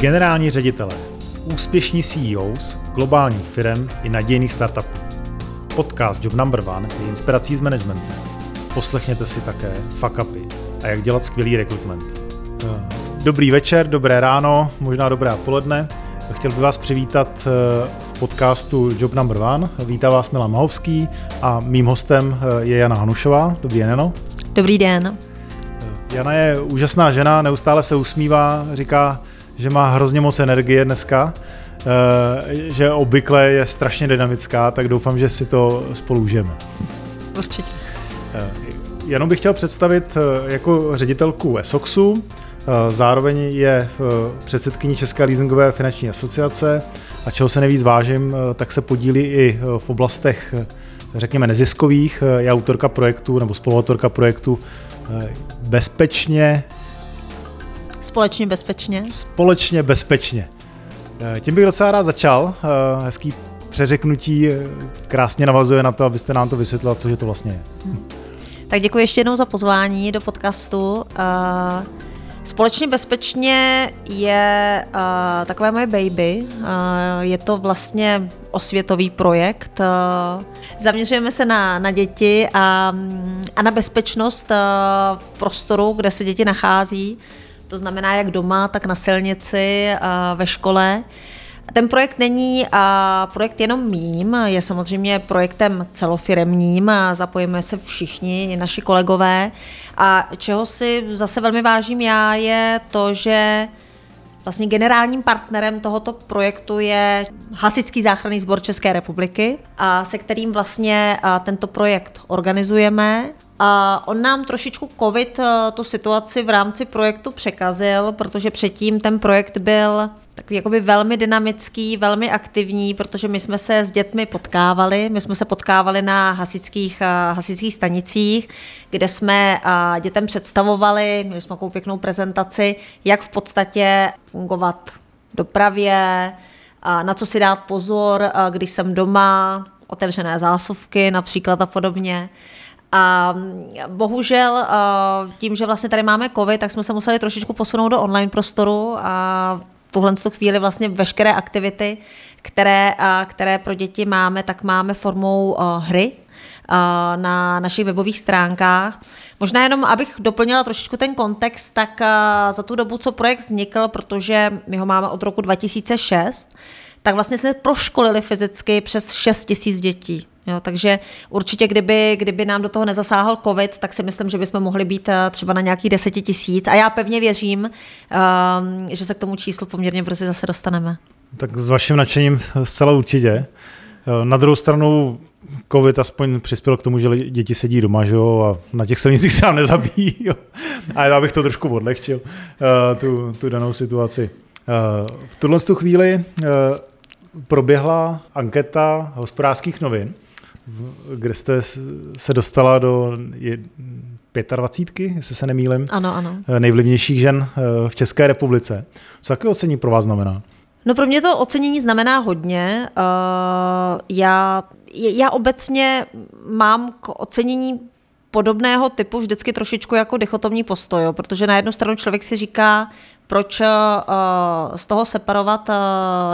Generální ředitelé, úspěšní CEOs globálních firm i nadějných startupů. Podcast Job Number One je inspirací z managementu. Poslechněte si také fuck upy a jak dělat skvělý rekrutment. Dobrý večer, dobré ráno, možná dobré poledne. Chtěl bych vás přivítat eh, v podcastu Job Number One. Vítá vás Milan Mahovský a mým hostem eh, je Jana Hanušová. Dobrý den, Jano. Dobrý den. Jana je úžasná žena, neustále se usmívá, říká, že má hrozně moc energie dneska, eh, že obvykle je strašně dynamická, tak doufám, že si to spolu užijeme. Určitě. Jenom bych chtěl představit jako ředitelku Esoxu, zároveň je předsedkyní České leasingové finanční asociace a čeho se nejvíc vážím, tak se podílí i v oblastech, řekněme, neziskových. Je autorka projektu nebo spoluautorka projektu Bezpečně Společně bezpečně. Společně bezpečně. Tím bych docela rád začal. Hezký přeřeknutí krásně navazuje na to, abyste nám to vysvětlila, co je to vlastně je. Tak děkuji ještě jednou za pozvání do podcastu. Společně bezpečně je uh, takové moje baby. Uh, je to vlastně osvětový projekt. Uh, zaměřujeme se na, na děti a, a na bezpečnost uh, v prostoru, kde se děti nachází. To znamená jak doma, tak na silnici, uh, ve škole. Ten projekt není a projekt jenom mým, je samozřejmě projektem celofiremním a zapojíme se všichni, i naši kolegové. A čeho si zase velmi vážím já, je to, že Vlastně generálním partnerem tohoto projektu je Hasičský záchranný sbor České republiky, a se kterým vlastně tento projekt organizujeme. On nám trošičku COVID eh, tu situaci v rámci projektu překazil, protože předtím ten projekt byl takový jakoby velmi dynamický, velmi aktivní, protože my jsme se s dětmi potkávali, my jsme se potkávali na hasičských, eh, hasičských stanicích, kde jsme eh, dětem představovali, měli jsme takovou pěknou prezentaci, jak v podstatě fungovat v dopravě, na co si dát pozor, když jsem doma, otevřené zásuvky například a podobně. A bohužel tím, že vlastně tady máme covid, tak jsme se museli trošičku posunout do online prostoru a v tuhle chvíli vlastně veškeré aktivity, které, které pro děti máme, tak máme formou hry, na našich webových stránkách. Možná jenom, abych doplnila trošičku ten kontext, tak za tu dobu, co projekt vznikl, protože my ho máme od roku 2006, tak vlastně jsme proškolili fyzicky přes 6 tisíc dětí. Jo, takže určitě, kdyby, kdyby nám do toho nezasáhl covid, tak si myslím, že bychom mohli být eh, třeba na nějakých deseti tisíc. A já pevně věřím, um, že se k tomu číslu poměrně brzy zase dostaneme. Tak s vaším nadšením zcela určitě. Eh, na druhou stranu covid aspoň přispěl k tomu, že děti sedí doma, že jo, a na těch silnicích se nám nezabíjí. Jo. A já bych to trošku odlehčil, tu, tu danou situaci. V tuhle chvíli proběhla anketa hospodářských novin, kde jste se dostala do 25, jestli se nemýlim, ano, ano. Eh, nejvlivnějších žen eh, v České republice. Co také ocení pro vás znamená? No pro mě to ocenění znamená hodně. Uh, já, já obecně mám k ocenění podobného typu vždycky trošičku jako dichotomní postoj, jo? protože na jednu stranu člověk si říká, proč uh, z toho separovat uh,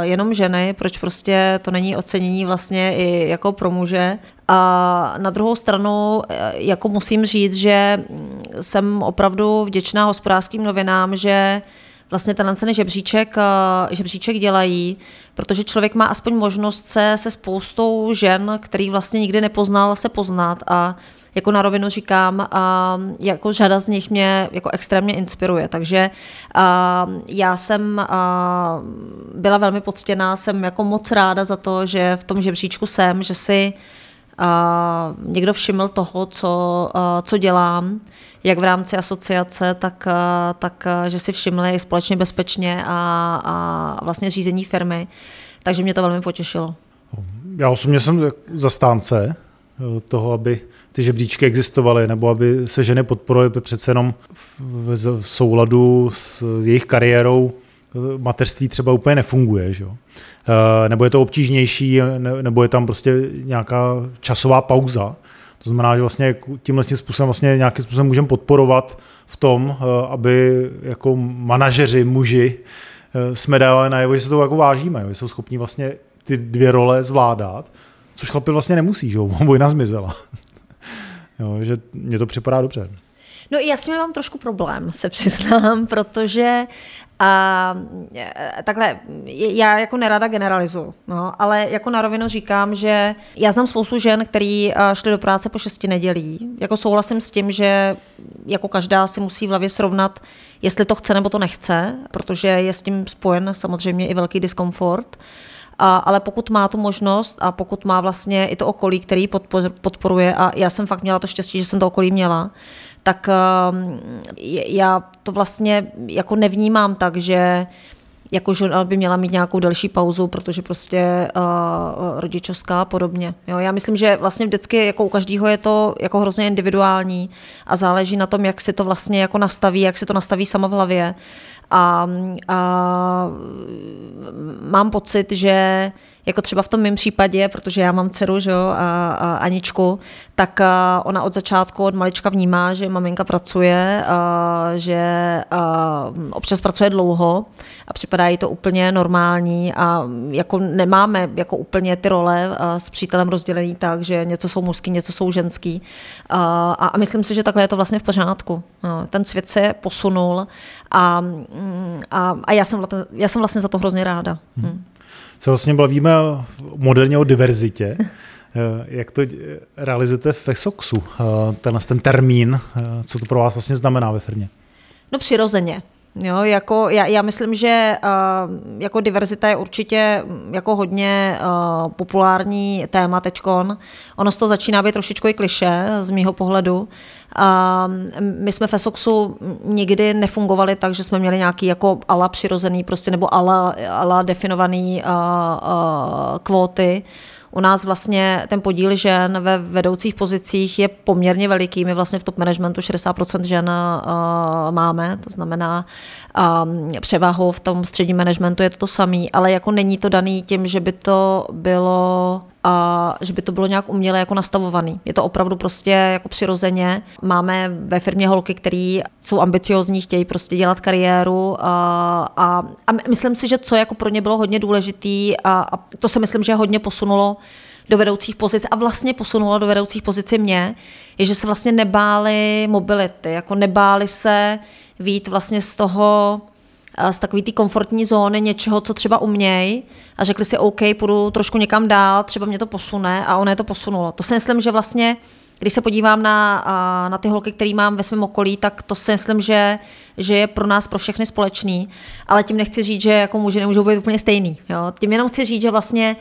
jenom ženy, proč prostě to není ocenění vlastně i jako pro muže. A na druhou stranu jako musím říct, že jsem opravdu vděčná hospodářským novinám, že vlastně tenhle ten žebříček, žebříček dělají, protože člověk má aspoň možnost se se spoustou žen, který vlastně nikdy nepoznal, se poznat a jako na rovinu říkám, a jako řada z nich mě jako extrémně inspiruje, takže a, já jsem a, byla velmi poctěná, jsem jako moc ráda za to, že v tom žebříčku jsem, že si a, někdo všiml toho, co, a, co dělám, jak v rámci asociace, tak, a, tak a, že si všimli společně bezpečně a, a vlastně řízení firmy. Takže mě to velmi potěšilo. Já osobně jsem zastánce toho, aby ty žebříčky existovaly, nebo aby se ženy podporovaly přece jenom v, souladu s jejich kariérou eh, mateřství třeba úplně nefunguje, že? Eh, nebo je to obtížnější, nebo je tam prostě nějaká časová pauza. To znamená, že vlastně tímhle způsobem vlastně nějakým způsobem můžeme podporovat v tom, aby jako manažeři, muži, jsme dali najevo, že se to jako vážíme, že jsou schopní vlastně ty dvě role zvládat, což chlapi vlastně nemusí, že jo, vojna zmizela. jo, že mně to připadá dobře. No já s mám trošku problém, se přiznám, protože a takhle, já jako nerada generalizuju, no, ale jako na rovinu říkám, že já znám spoustu žen, který šly do práce po šesti nedělí. Jako souhlasím s tím, že jako každá si musí v hlavě srovnat, jestli to chce nebo to nechce, protože je s tím spojen samozřejmě i velký diskomfort. A, ale pokud má tu možnost a pokud má vlastně i to okolí, který podporuje, a já jsem fakt měla to štěstí, že jsem to okolí měla, tak ehm, já to vlastně jako nevnímám tak, že jako žena by měla mít nějakou delší pauzu, protože prostě uh, rodičovská a podobně. Jo, já myslím, že vlastně vždycky jako u každého je to jako hrozně individuální a záleží na tom, jak si to vlastně jako nastaví, jak si to nastaví sama v hlavě. A, a mám pocit, že jako třeba v tom mém případě, protože já mám dceru že jo, a, a Aničku, tak a ona od začátku, od malička vnímá, že maminka pracuje, a, že a, občas pracuje dlouho a připadá jí to úplně normální a jako nemáme jako úplně ty role s přítelem rozdělený tak, že něco jsou mužský, něco jsou ženský a, a myslím si, že takhle je to vlastně v pořádku. No, ten svět se posunul a, a, a já, jsem, já jsem vlastně za to hrozně ráda. Hmm se vlastně bavíme moderně o diverzitě. Eh, jak to realizujete v Fesoxu, eh, ten, ten termín, eh, co to pro vás vlastně znamená ve firmě? No přirozeně. Jo, jako, já, já myslím, že uh, jako diverzita je určitě mm, jako hodně uh, populární téma teďkon. Ono z toho začíná být trošičku i kliše z mýho pohledu. Uh, my jsme v Esoxu nikdy nefungovali tak, že jsme měli nějaký jako ala přirozený prostě nebo ala, ala definovaný uh, uh, kvóty. U nás vlastně ten podíl žen ve vedoucích pozicích je poměrně veliký. My vlastně v top managementu 60% žen uh, máme, to znamená um, převahu v tom středním managementu je to to samý, ale jako není to daný tím, že by to bylo a že by to bylo nějak uměle jako nastavovaný. Je to opravdu prostě jako přirozeně. Máme ve firmě holky, které jsou ambiciozní, chtějí prostě dělat kariéru a, a, a myslím si, že co jako pro ně bylo hodně důležitý a, a to se myslím, že hodně posunulo do vedoucích pozic a vlastně posunulo do vedoucích pozici mě, je, že se vlastně nebáli mobility, jako nebáli se vít vlastně z toho z takové té komfortní zóny něčeho, co třeba umějí a řekli si, OK, půjdu trošku někam dál, třeba mě to posune a ono je to posunulo. To si myslím, že vlastně když se podívám na, na ty holky, které mám ve svém okolí, tak to si myslím, že, že je pro nás, pro všechny společný, ale tím nechci říct, že jako muži nemůžou být úplně stejný. Jo? Tím jenom chci říct, že vlastně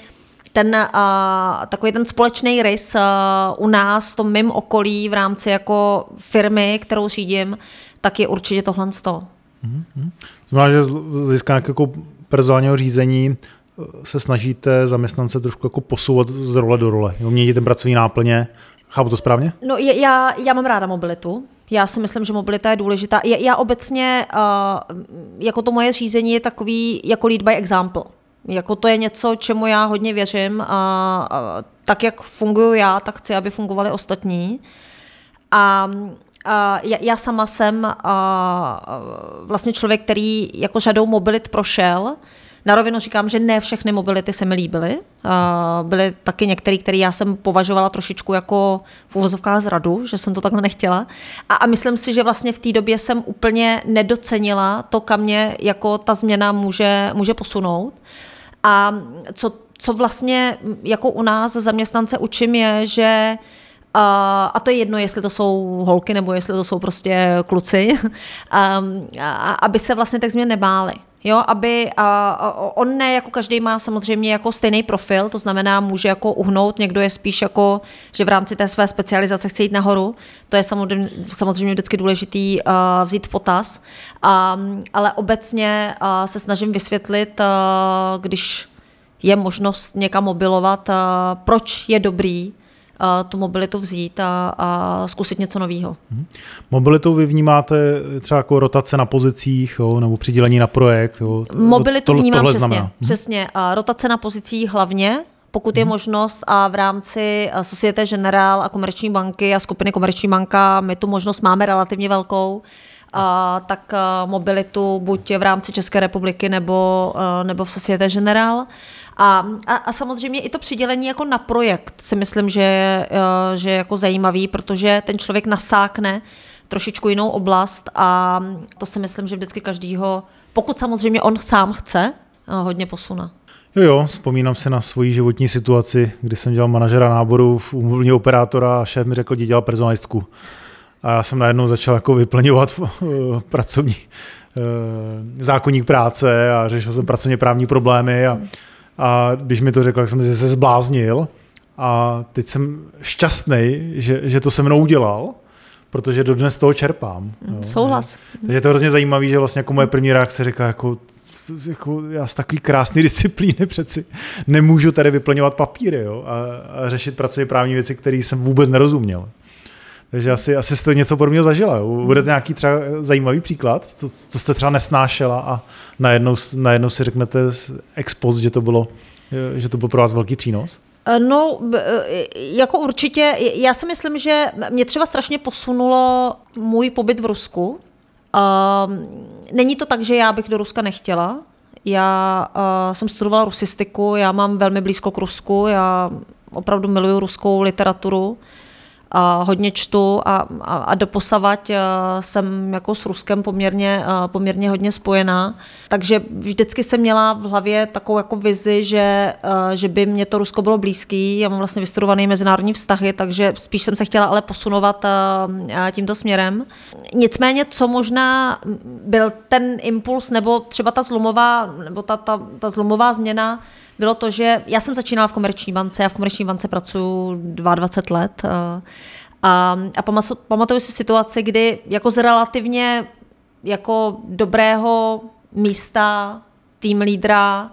ten uh, takový ten společný rys uh, u nás v tom mém okolí v rámci jako firmy, kterou řídím, tak je určitě tohle z toho. Mm-hmm. Znamená, že z hlediska nějakého personálního řízení eh, se snažíte zaměstnance trošku jako posouvat z role do role, jo? ten pracovní náplně. Chápu to správně? No já, já mám ráda mobilitu. Já si myslím, že mobilita je důležitá. Já, já obecně, uh, jako to moje řízení je takový jako lead by example. Jako to je něco, čemu já hodně věřím a, a tak, jak funguju já, tak chci, aby fungovali ostatní. A já, sama jsem vlastně člověk, který jako řadou mobilit prošel. Na rovinu říkám, že ne všechny mobility se mi líbily. Byly taky některé, které já jsem považovala trošičku jako v uvozovkách zradu, že jsem to takhle nechtěla. A, a myslím si, že vlastně v té době jsem úplně nedocenila to, kam mě jako ta změna může, může posunout. A co, co vlastně jako u nás zaměstnance učím je, že a, a to je jedno, jestli to jsou holky nebo jestli to jsou prostě kluci, a, a, aby se vlastně tak změn nebáli. Jo, aby a, a, on ne jako každý má samozřejmě jako stejný profil, to znamená může jako uhnout, někdo je spíš jako, že v rámci té své specializace chce jít nahoru, to je samozřejmě, samozřejmě vždycky důležitý uh, vzít v potaz, um, ale obecně uh, se snažím vysvětlit, uh, když je možnost někam mobilovat, uh, proč je dobrý tu mobilitu vzít a, a zkusit něco nového. Hmm. Mobilitu vy vnímáte třeba jako rotace na pozicích jo, nebo přidělení na projekt? Jo. Mobilitu to, vnímám přesně. Znamená. Mhm. přesně. A rotace na pozicích hlavně, pokud je hmm. možnost a v rámci Societe General a Komerční banky a skupiny Komerční banka my tu možnost máme relativně velkou, tak mobilitu buď v rámci České republiky nebo, nebo v Societe General. A, a, a samozřejmě i to přidělení jako na projekt si myslím, že, že je jako zajímavý, protože ten člověk nasákne trošičku jinou oblast a to si myslím, že vždycky každýho, pokud samozřejmě on sám chce, hodně posune. Jo, jo, vzpomínám si na svoji životní situaci, kdy jsem dělal manažera náboru v umluvní operátora a šéf mi řekl, že dělal personalistku. A já jsem najednou začal jako vyplňovat eh, pracovní eh, zákonník práce a řešil jsem pracovně právní problémy a, a když mi to řekl, tak jsem se zbláznil a teď jsem šťastný, že, že to se mnou udělal, protože dodnes toho čerpám. Jo. Souhlas. Takže je to hrozně zajímavé, že vlastně jako moje první reakce říká, jako jako já z takový krásný disciplíny přeci nemůžu tady vyplňovat papíry jo, a, a řešit pracovně právní věci, které jsem vůbec nerozuměl. Takže asi, asi jste něco podobného zažila. Bude to nějaký třeba zajímavý příklad, co, co jste třeba nesnášela a najednou, najednou si řeknete ex post, že to bylo, že to byl pro vás velký přínos? No, jako určitě, já si myslím, že mě třeba strašně posunulo můj pobyt v Rusku, Uh, není to tak, že já bych do Ruska nechtěla. Já uh, jsem studovala rusistiku, já mám velmi blízko k Rusku, já opravdu miluju ruskou literaturu a hodně čtu a, a, a doposavať eh, jsem jako s Ruskem poměrně, eh, poměrně hodně spojená. Takže vždycky jsem měla v hlavě takovou jako vizi, že, eh, že by mě to Rusko bylo blízký. Já mám vlastně vystudovaný mezinárodní vztahy, takže spíš jsem se chtěla ale posunovat tímto směrem. Nicméně, co možná byl ten impuls nebo třeba ta zlomová, nebo ta, ta, ta zlomová změna, bylo to, že já jsem začínala v komerční bance, já v komerční bance pracuji 22 let eh, a, a pamatuju si situaci, kdy jako z relativně jako dobrého místa, tým lídra,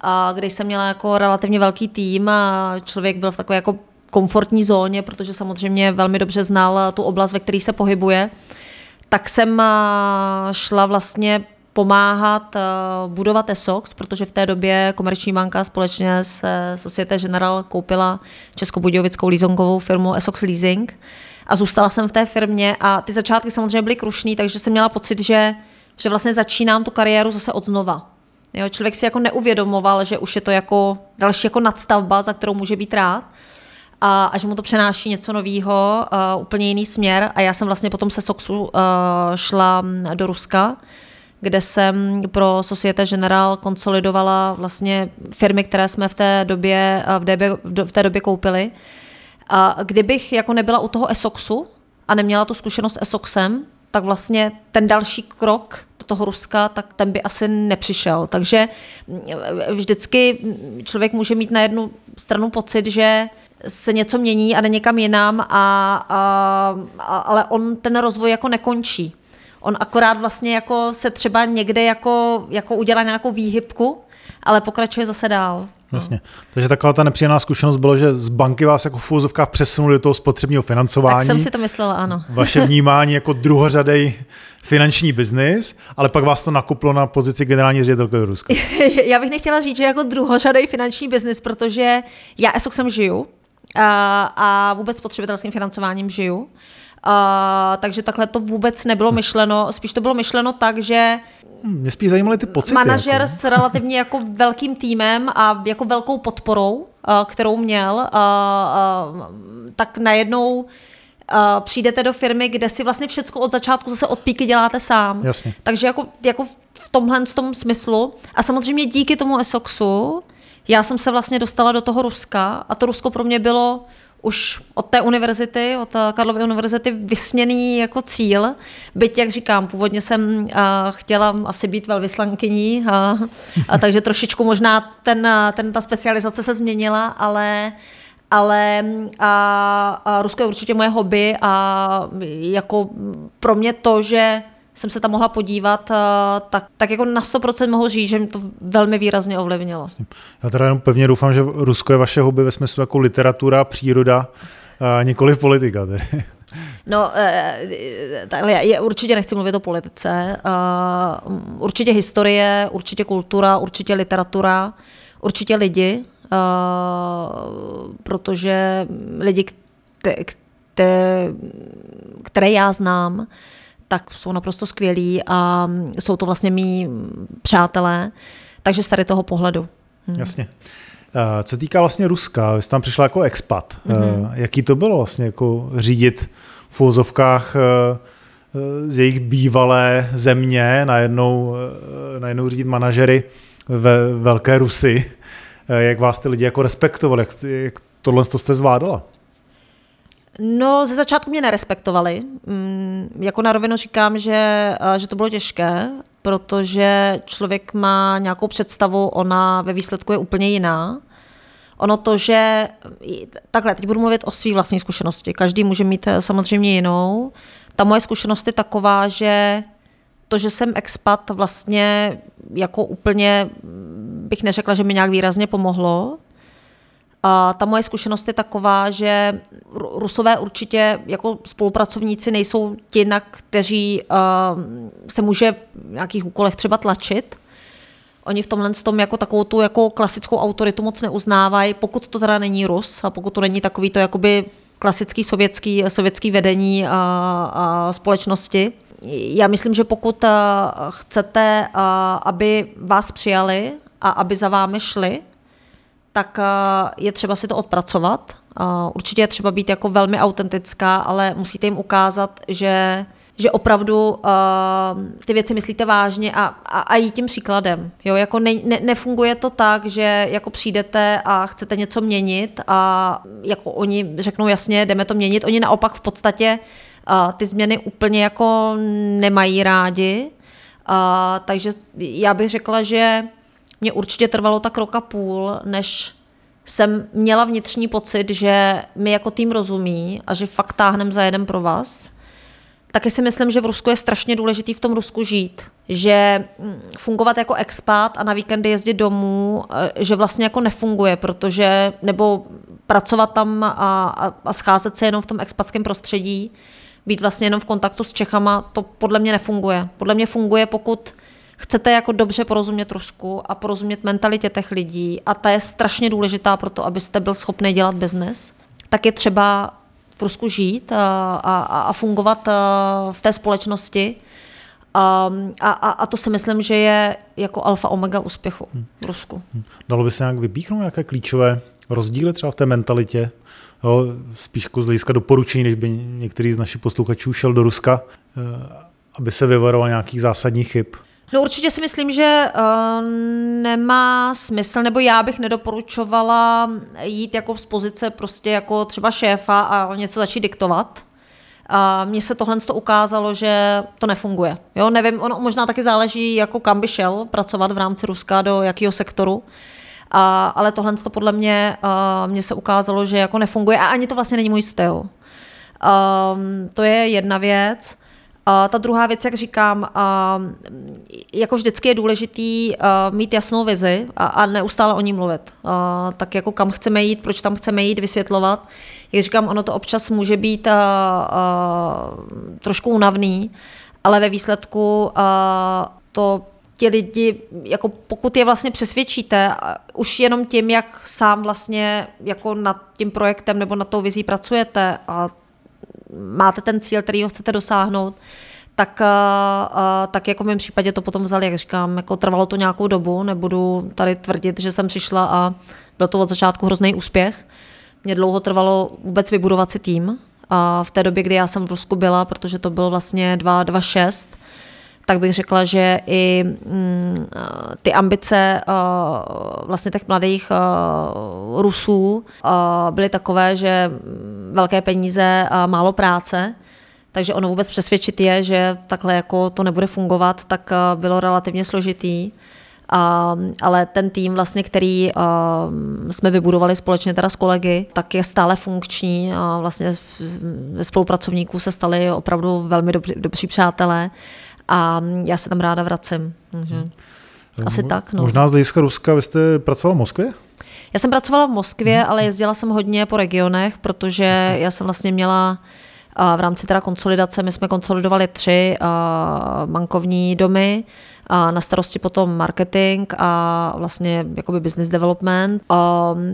a kdy jsem měla jako relativně velký tým a člověk byl v takové jako komfortní zóně, protože samozřejmě velmi dobře znal tu oblast, ve které se pohybuje, tak jsem eh, šla vlastně pomáhat uh, budovat ESOX, protože v té době Komerční banka společně s Societe General koupila českobudějovickou leasingovou firmu ESOX Leasing a zůstala jsem v té firmě a ty začátky samozřejmě byly krušný, takže jsem měla pocit, že, že vlastně začínám tu kariéru zase od znova. Jo, člověk si jako neuvědomoval, že už je to jako další jako nadstavba, za kterou může být rád a, a že mu to přenáší něco nového, uh, úplně jiný směr a já jsem vlastně potom se Soxu uh, šla do Ruska, kde jsem pro Societe General konsolidovala vlastně firmy, které jsme v té době, v, době, v té době koupili. A kdybych jako nebyla u toho Esoxu a neměla tu zkušenost s Esoxem, tak vlastně ten další krok do toho Ruska, tak ten by asi nepřišel. Takže vždycky člověk může mít na jednu stranu pocit, že se něco mění a jde někam jinam, a, a, a, ale on ten rozvoj jako nekončí. On akorát vlastně jako se třeba někde jako, jako udělá nějakou výhybku, ale pokračuje zase dál. Jasně. Takže taková ta nepříjemná zkušenost bylo, že z banky vás jako v úvozovkách přesunuli do toho spotřebního financování. Tak jsem si to myslela, ano. Vaše vnímání jako druhořadej finanční biznis, ale pak vás to nakuplo na pozici generální ředitelky Ruska. já bych nechtěla říct, že jako druhořadej finanční biznis, protože já ESOXem žiju a, a vůbec spotřebitelským financováním žiju. A, takže takhle to vůbec nebylo myšleno. Spíš to bylo myšleno tak, že mě spíš zajímaly ty pocity. Manažer jako. s relativně jako velkým týmem a jako velkou podporou, kterou měl, tak najednou přijdete do firmy, kde si vlastně všechno od začátku zase od píky děláte sám. Jasně. Takže jako, jako v tomhle v tom smyslu. A samozřejmě díky tomu ESOXu já jsem se vlastně dostala do toho Ruska a to Rusko pro mě bylo už od té univerzity, od Karlovy univerzity vysněný jako cíl. Byť, jak říkám, původně jsem uh, chtěla asi být velvyslankyní, uh, a takže trošičku možná ten, ten, ta specializace se změnila, ale ale a, a Rusko je určitě moje hobby a jako pro mě to, že jsem se tam mohla podívat, tak, tak jako na 100% mohu říct, že mě to velmi výrazně ovlivnilo. Já teda jenom pevně doufám, že Rusko je vaše hobby ve smyslu jako literatura, příroda, nikoli politika. Tedy. No, eh, takhle, já určitě nechci mluvit o politice. Určitě historie, určitě kultura, určitě literatura, určitě lidi, protože lidi, které já znám, tak jsou naprosto skvělí a jsou to vlastně mý přátelé. Takže z tady toho pohledu. Hmm. Jasně. Eh, co týká vlastně Ruska, vy jste tam přišla jako expat. Mm-hmm. Jaký to bylo vlastně jako řídit v úvozovkách eh, z jejich bývalé země, najednou, najednou řídit manažery ve Velké Rusy. Jak vás ty lidi jako respektovali, jak, jak tohle to jste zvládala? No, ze začátku mě nerespektovali. Mm, jako na rovinu říkám, že, že to bylo těžké, protože člověk má nějakou představu, ona ve výsledku je úplně jiná. Ono to, že takhle, teď budu mluvit o své vlastní zkušenosti. Každý může mít eh, samozřejmě jinou. Ta moje zkušenost je taková, že to, že jsem expat, vlastně jako úplně bych neřekla, že mi nějak výrazně pomohlo. A ta moje zkušenost je taková, že Rusové určitě jako spolupracovníci nejsou ti, na kteří uh, se může v nějakých úkolech třeba tlačit. Oni v tomhle tom jako takovou tu jako klasickou autoritu moc neuznávají, pokud to teda není Rus a pokud to není takový to jakoby klasický sovětský, sovětský vedení a, a společnosti. Já myslím, že pokud chcete, aby vás přijali a aby za vámi šli, tak je třeba si to odpracovat. Určitě je třeba být jako velmi autentická, ale musíte jim ukázat, že že opravdu uh, ty věci myslíte vážně a, a, a jít tím příkladem. Jo, jako ne, ne, nefunguje to tak, že jako přijdete a chcete něco měnit a jako oni řeknou jasně, jdeme to měnit. Oni naopak v podstatě ty změny úplně jako nemají rádi. Takže já bych řekla, že mě určitě trvalo tak roka půl, než jsem měla vnitřní pocit, že mi jako tým rozumí a že fakt táhnem za jeden pro vás taky si myslím, že v Rusku je strašně důležitý v tom Rusku žít, že mm, fungovat jako expat a na víkendy jezdit domů, eh, že vlastně jako nefunguje, protože, nebo pracovat tam a, a, a scházet se jenom v tom expatském prostředí, být vlastně jenom v kontaktu s Čechama, to podle mě nefunguje. Podle mě funguje, pokud chcete jako dobře porozumět Rusku a porozumět mentalitě těch lidí a ta je strašně důležitá pro to, abyste byl schopný dělat biznes, tak je třeba v Rusku žít a, a, a fungovat v té společnosti. A, a, a to si myslím, že je jako alfa omega úspěchu v Rusku. Hm. Dalo by se nějak vypíchnout nějaké klíčové rozdíly třeba v té mentalitě? Jo, spíš jako z hlediska doporučení, než by některý z našich posluchačů šel do Ruska, eh, aby se vyvaroval nějakých zásadních chyb. No určitě si myslím, že uh, nemá smysl, nebo já bych nedoporučovala jít jako z pozice prostě jako třeba šéfa a něco začít diktovat. A mně se tohle to ukázalo, že to nefunguje. Jo, nevím, ono možná taky záleží, jako kam by šel pracovat v rámci Ruska, do jakého sektoru. A, ale tohle to podle mě, uh, mně se ukázalo, že jako nefunguje a ani to vlastně není můj styl. Um, to je jedna věc. A ta druhá věc, jak říkám, a, jako vždycky je důležitý mít jasnou vizi a, a neustále o ní mluvit. A, tak jako kam chceme jít, proč tam chceme jít, vysvětlovat. Jak říkám, ono to občas může být a, a, trošku unavný, ale ve výsledku a, to ti lidi, jako pokud je vlastně přesvědčíte, už jenom tím, jak sám vlastně jako nad tím projektem nebo nad tou vizí pracujete a máte ten cíl, který ho chcete dosáhnout, tak, tak jako v mém případě to potom vzali, jak říkám, jako trvalo to nějakou dobu, nebudu tady tvrdit, že jsem přišla a byl to od začátku hrozný úspěch. Mě dlouho trvalo vůbec vybudovat si tým. A v té době, kdy já jsem v Rusku byla, protože to byl vlastně 226, tak bych řekla, že i mm, ty ambice vlastně těch mladých Rusů byly takové, že velké peníze a málo práce, takže ono vůbec přesvědčit je, že takhle jako to nebude fungovat, tak bylo relativně složitý. Uh, ale ten tým, vlastně, který uh, jsme vybudovali společně teda s kolegy, tak je stále funkční a vlastně ze spolupracovníků se stali opravdu velmi dobří, dobří přátelé a já se tam ráda vracím. Takže hmm. asi Mo- tak. No. Možná z hlediska Ruska, vy jste pracovala v Moskvě? Já jsem pracovala v Moskvě, hmm. ale jezdila jsem hodně po regionech, protože Jasně. já jsem vlastně měla v rámci teda konsolidace, my jsme konsolidovali tři bankovní domy na starosti potom marketing a vlastně jakoby business development.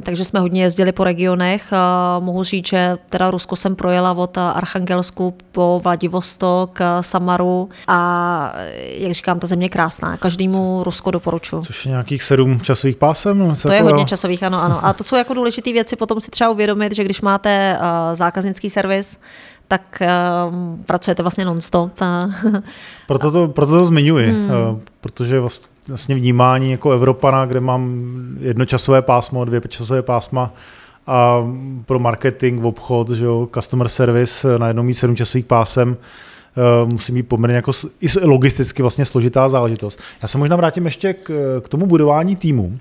Takže jsme hodně jezdili po regionech. Mohu říct, že teda Rusko jsem projela od Archangelsku po Vladivostok, Samaru a jak říkám, ta země je krásná. Každému Rusko doporučuji. Což je nějakých sedm časových pásem? No, to je hodně časových, ano, ano. A to jsou jako důležité věci potom si třeba uvědomit, že když máte zákaznický servis, tak uh, pracujete vlastně non-stop. A... proto, to, proto to zmiňuji, hmm. uh, protože vlastně vnímání jako Evropana, kde mám jednočasové pásmo, dvě časové pásma, a pro marketing, obchod, že jo, customer service, na jednou mít sedm časových pásem, musí být poměrně jako i logisticky vlastně složitá záležitost. Já se možná vrátím ještě k, k tomu budování týmu,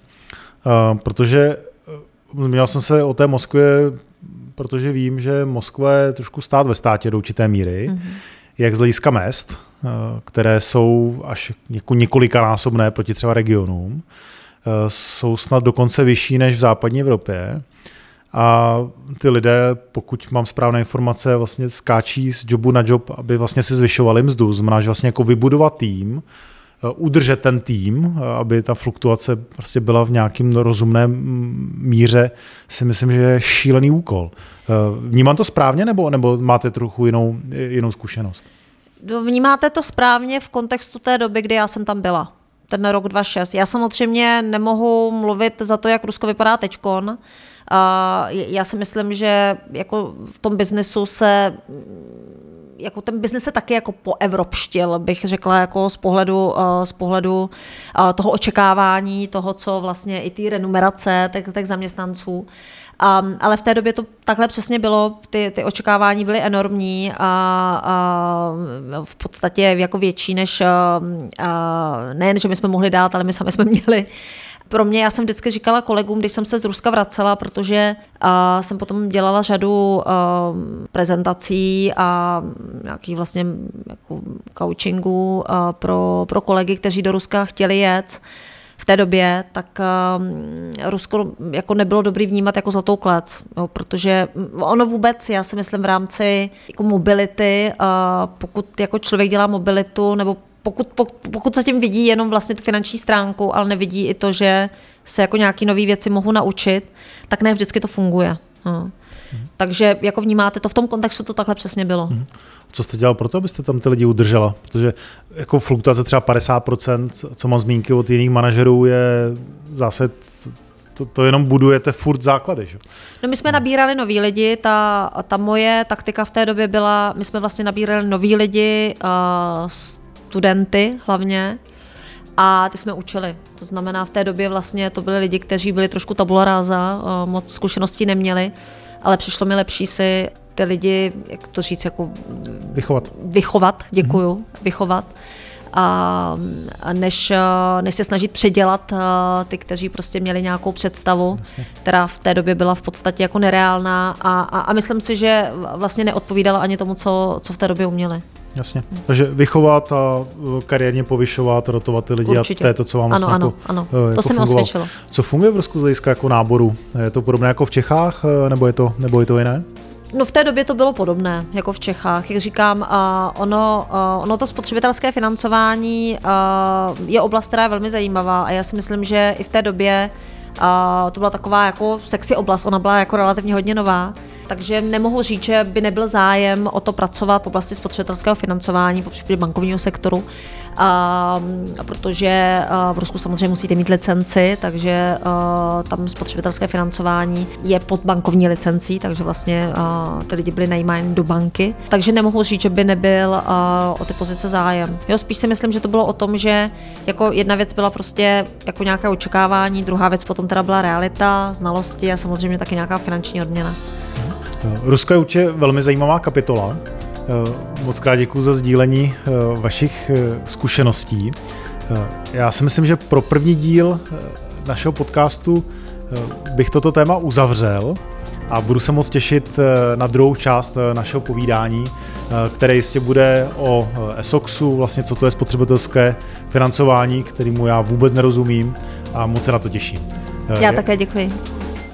protože zmínil jsem se o té Moskvě protože vím, že Moskva je trošku stát ve státě do určité míry, mm-hmm. jak z hlediska mest, eh, které jsou až několikanásobné proti třeba regionům, eh, jsou snad dokonce vyšší než v západní Evropě. A ty lidé, pokud mám správné informace, vlastně skáčí z jobu na job, aby vlastně si zvyšovali mzdu. Znamená, že vlastně jako vybudovat tým, udržet ten tým, eh, aby ta fluktuace prostě byla v nějakým rozumném míře, si myslím, že je šílený úkol. Eh, vnímám to správně, nebo, nebo máte trochu jinou, jinou zkušenost? No, vnímáte to správně v kontextu té doby, kdy já jsem tam byla ten rok 2006. Já samozřejmě nemohu mluvit za to, jak Rusko vypadá teďkon. Já si myslím, že jako v tom biznesu se jako ten biznes se taky jako poevropštil, bych řekla, jako z pohledu, eh, z pohledu eh, toho očekávání, toho, co vlastně i ty renumerace těch, těch zaměstnanců. Um, ale v té době to takhle přesně bylo, ty, ty očekávání byly enormní a, a v podstatě jako větší než a, eh, a, nejen, že my jsme mohli dát, ale my sami jsme měli pro mě, já jsem vždycky říkala kolegům, když jsem se z Ruska vracela, protože uh, jsem potom dělala řadu uh, prezentací a nějakých vlastně jako coachingů uh, pro, pro kolegy, kteří do Ruska chtěli jet v té době, tak uh, Rusko jako nebylo dobrý vnímat jako zlatou klec, jo, protože ono vůbec, já si myslím v rámci jako mobility, uh, pokud jako člověk dělá mobilitu nebo pokud, pokud zatím vidí jenom vlastně tu finanční stránku, ale nevidí i to, že se jako nějaké nové věci mohu naučit, tak ne vždycky to funguje. Hmm. Takže jako vnímáte to, v tom kontextu to takhle přesně bylo. Hmm. Co jste dělal pro to, abyste tam ty lidi udržela? Protože jako fluktuace třeba 50%, co mám zmínky od jiných manažerů, je zase to, to jenom budujete furt základy. Že? No my jsme nabírali noví lidi, ta, ta moje taktika v té době byla, my jsme vlastně nabírali noví lidi uh, studenty hlavně, a ty jsme učili. To znamená, v té době vlastně to byli lidi, kteří byli trošku tabula ráza, eh, moc zkušeností neměli, ale přišlo mi lepší si ty lidi, jak to říct, jako vychovat. Vychovat, děkuju, mm-hmm. vychovat. A, než, eh, než se snažit předělat eh, ty, kteří prostě měli nějakou představu, Jasně. která v té době byla v podstatě jako nereálná a, a, a myslím si, že vlastně neodpovídala ani tomu, co, co v té době uměli. Jasně. Takže vychovat a uh, kariérně povyšovat, rotovat ty lidi Určitě. a to je to, co vám vlastně ano, jako, ano, ano. Jako to se mi osvědčilo. Co funguje v Rusku z hlediska jako náboru? Je to podobné jako v Čechách, uh, nebo je to, nebo je to jiné? No v té době to bylo podobné, jako v Čechách. Jak říkám, uh, ono, uh, ono to spotřebitelské financování uh, je oblast, která je velmi zajímavá a já si myslím, že i v té době uh, to byla taková jako sexy oblast, ona byla jako relativně hodně nová takže nemohu říct, že by nebyl zájem o to pracovat v oblasti spotřebitelského financování, po případě bankovního sektoru, a, protože a v Rusku samozřejmě musíte mít licenci, takže a, tam spotřebitelské financování je pod bankovní licencí, takže vlastně a, ty lidi byli najímáni do banky. Takže nemohu říct, že by nebyl a, o ty pozice zájem. Jo, spíš si myslím, že to bylo o tom, že jako jedna věc byla prostě jako nějaké očekávání, druhá věc potom teda byla realita, znalosti a samozřejmě taky nějaká finanční odměna. Rusko je určitě velmi zajímavá kapitola. Eh, moc krát děkuji za sdílení eh, vašich eh, zkušeností. Já si myslím, že pro první díl našeho podcastu bych toto téma uzavřel a budu se moc těšit na druhou část našeho povídání, které jistě bude o ESOXu, vlastně co to je spotřebitelské financování, kterému já vůbec nerozumím a moc se na to těším. Já také děkuji.